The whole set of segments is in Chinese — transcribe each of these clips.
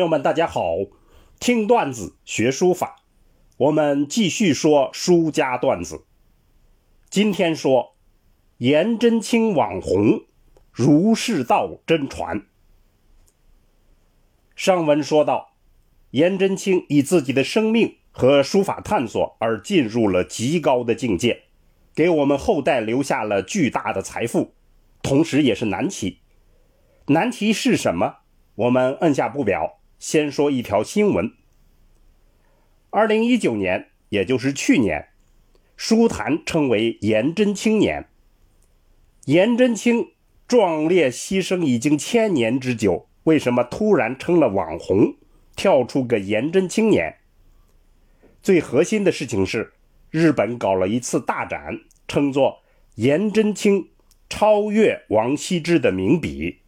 朋友们，大家好！听段子学书法，我们继续说书家段子。今天说颜真卿网红，儒释道真传。上文说到，颜真卿以自己的生命和书法探索而进入了极高的境界，给我们后代留下了巨大的财富，同时也是难题。难题是什么？我们按下不表，先说一条新闻。二零一九年，也就是去年，书坛称为颜真卿年。颜真卿壮烈牺牲已经千年之久，为什么突然成了网红，跳出个颜真卿年？最核心的事情是，日本搞了一次大展，称作“颜真卿超越王羲之的名笔”。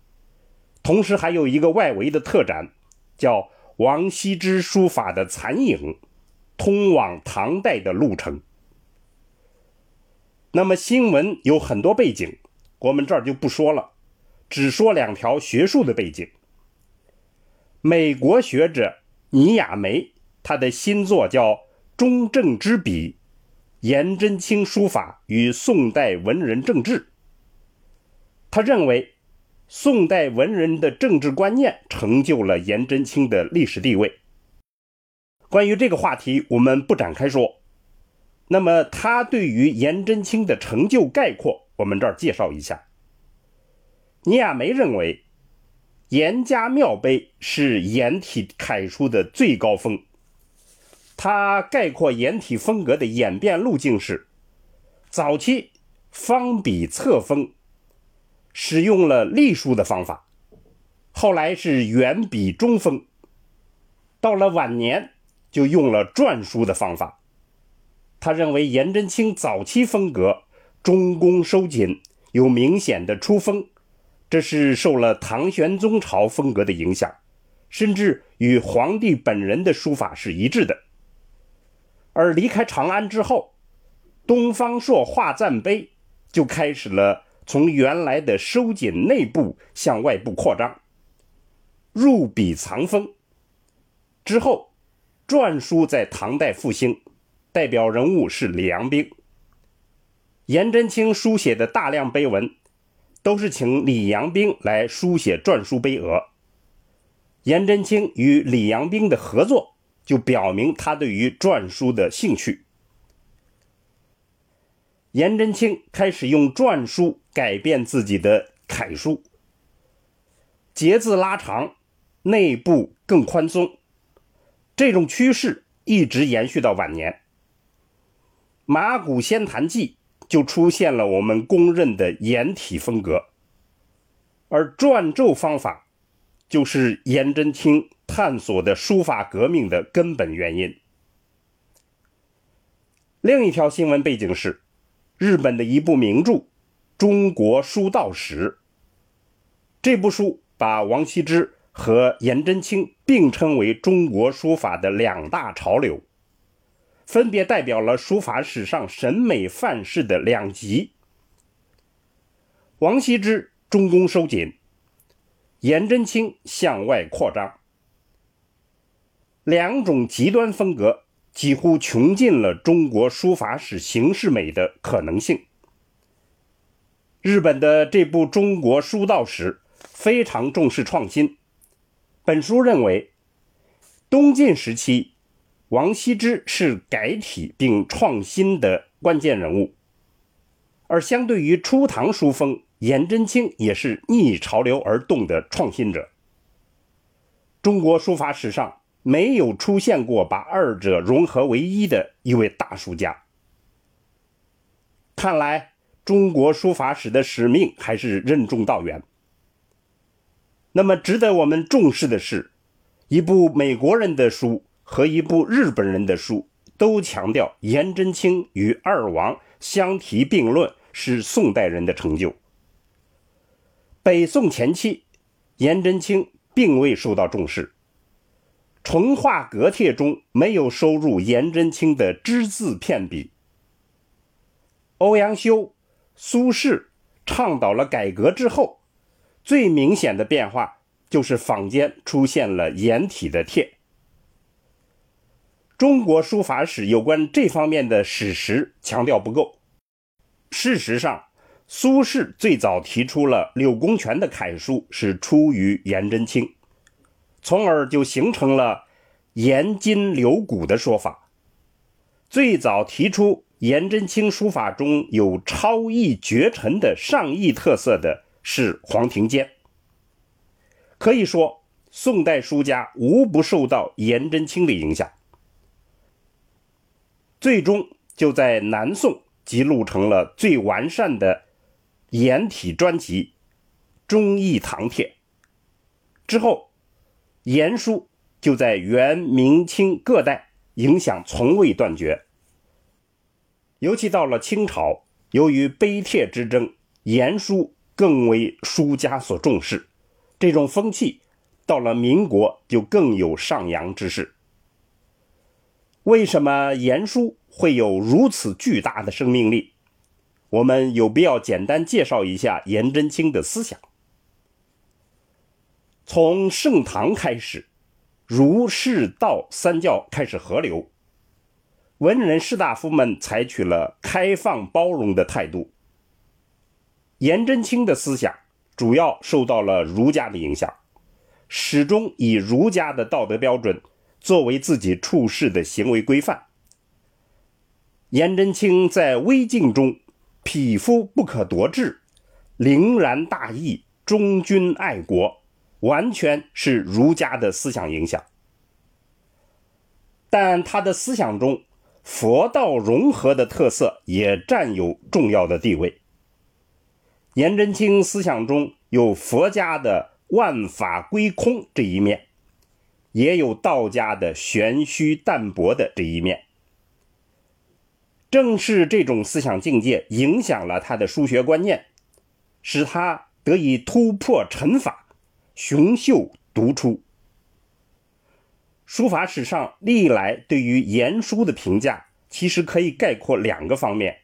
同时还有一个外围的特展，叫“王羲之书法的残影：通往唐代的路程”。那么新闻有很多背景，我们这儿就不说了，只说两条学术的背景。美国学者倪亚梅，他的新作叫《中正之笔：颜真卿书法与宋代文人政治》，他认为。宋代文人的政治观念成就了颜真卿的历史地位。关于这个话题，我们不展开说。那么，他对于颜真卿的成就概括，我们这儿介绍一下。倪亚梅认为，颜家庙碑是颜体楷书的最高峰。他概括颜体风格的演变路径是：早期方笔侧锋。使用了隶书的方法，后来是圆笔中锋，到了晚年就用了篆书的方法。他认为颜真卿早期风格中宫收紧，有明显的出风，这是受了唐玄宗朝风格的影响，甚至与皇帝本人的书法是一致的。而离开长安之后，东方朔画赞碑就开始了。从原来的收紧内部向外部扩张，入笔藏锋。之后，篆书在唐代复兴，代表人物是李阳冰。颜真卿书写的大量碑文，都是请李阳冰来书写篆书碑额。颜真卿与李阳冰的合作，就表明他对于篆书的兴趣。颜真卿开始用篆书改变自己的楷书，节字拉长，内部更宽松，这种趋势一直延续到晚年。《马古仙坛记》就出现了我们公认的颜体风格，而篆咒方法就是颜真卿探索的书法革命的根本原因。另一条新闻背景是。日本的一部名著《中国书道史》，这部书把王羲之和颜真卿并称为中国书法的两大潮流，分别代表了书法史上审美范式的两极。王羲之中宫收紧，颜真卿向外扩张，两种极端风格。几乎穷尽了中国书法史形式美的可能性。日本的这部《中国书道史》非常重视创新。本书认为，东晋时期，王羲之是改体并创新的关键人物，而相对于初唐书风，颜真卿也是逆潮流而动的创新者。中国书法史上。没有出现过把二者融合为一的一位大书家。看来中国书法史的使命还是任重道远。那么，值得我们重视的是，一部美国人的书和一部日本人的书都强调颜真卿与二王相提并论是宋代人的成就。北宋前期，颜真卿并未受到重视。淳化阁帖中没有收入颜真卿的只字片笔。欧阳修、苏轼倡导了改革之后，最明显的变化就是坊间出现了颜体的帖。中国书法史有关这方面的史实强调不够。事实上，苏轼最早提出了柳公权的楷书是出于颜真卿，从而就形成了颜筋柳骨的说法。最早提出颜真卿书法中有超逸绝尘的上意特色的是黄庭坚。可以说，宋代书家无不受到颜真卿的影响。最终就在南宋辑录成了最完善的颜体专辑《忠义堂帖》。之后，颜书就在元、明、清各代影响从未断绝。尤其到了清朝，由于碑帖之争，颜书更为书家所重视。这种风气到了民国就更有上扬之势。为什么颜书会有如此巨大的生命力？我们有必要简单介绍一下颜真卿的思想。从盛唐开始，儒释道三教开始合流，文人士大夫们采取了开放包容的态度。颜真卿的思想主要受到了儒家的影响，始终以儒家的道德标准。作为自己处事的行为规范，颜真卿在微境中，匹夫不可夺志，凌然大义，忠君爱国，完全是儒家的思想影响。但他的思想中，佛道融合的特色也占有重要的地位。颜真卿思想中有佛家的万法归空这一面。也有道家的玄虚淡泊的这一面。正是这种思想境界影响了他的书学观念，使他得以突破尘法，雄秀独出。书法史上历来对于颜书的评价，其实可以概括两个方面：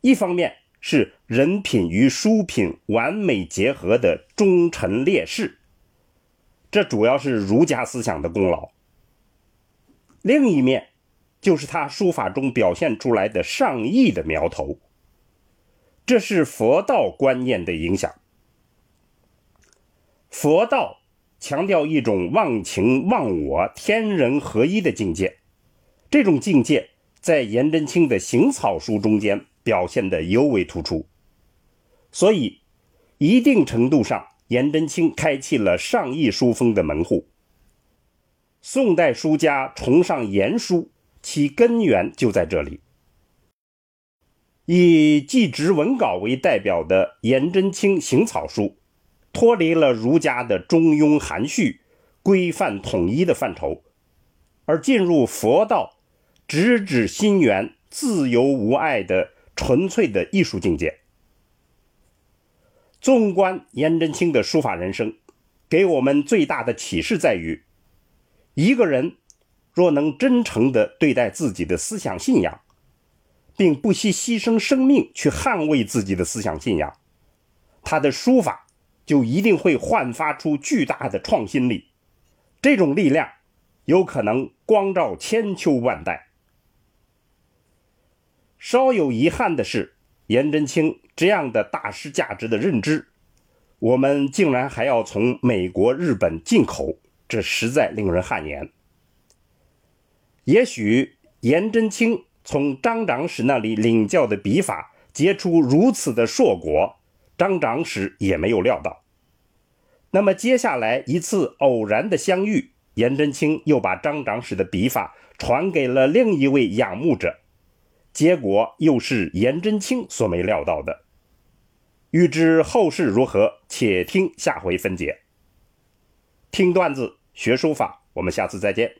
一方面是人品与书品完美结合的忠臣烈士。这主要是儒家思想的功劳。另一面，就是他书法中表现出来的上意的苗头。这是佛道观念的影响。佛道强调一种忘情忘我、天人合一的境界，这种境界在颜真卿的行草书中间表现得尤为突出。所以，一定程度上。颜真卿开启了上意书风的门户。宋代书家崇尚颜书，其根源就在这里。以祭侄文稿为代表的颜真卿行草书，脱离了儒家的中庸含蓄、规范统一的范畴，而进入佛道，直指心源、自由无碍的纯粹的艺术境界。纵观颜真卿的书法人生，给我们最大的启示在于：一个人若能真诚地对待自己的思想信仰，并不惜牺牲生命去捍卫自己的思想信仰，他的书法就一定会焕发出巨大的创新力。这种力量有可能光照千秋万代。稍有遗憾的是。颜真卿这样的大师价值的认知，我们竟然还要从美国、日本进口，这实在令人汗颜。也许颜真卿从张长史那里领教的笔法结出如此的硕果，张长史也没有料到。那么接下来一次偶然的相遇，颜真卿又把张长史的笔法传给了另一位仰慕者。结果又是颜真卿所没料到的。欲知后事如何，且听下回分解。听段子学书法，我们下次再见。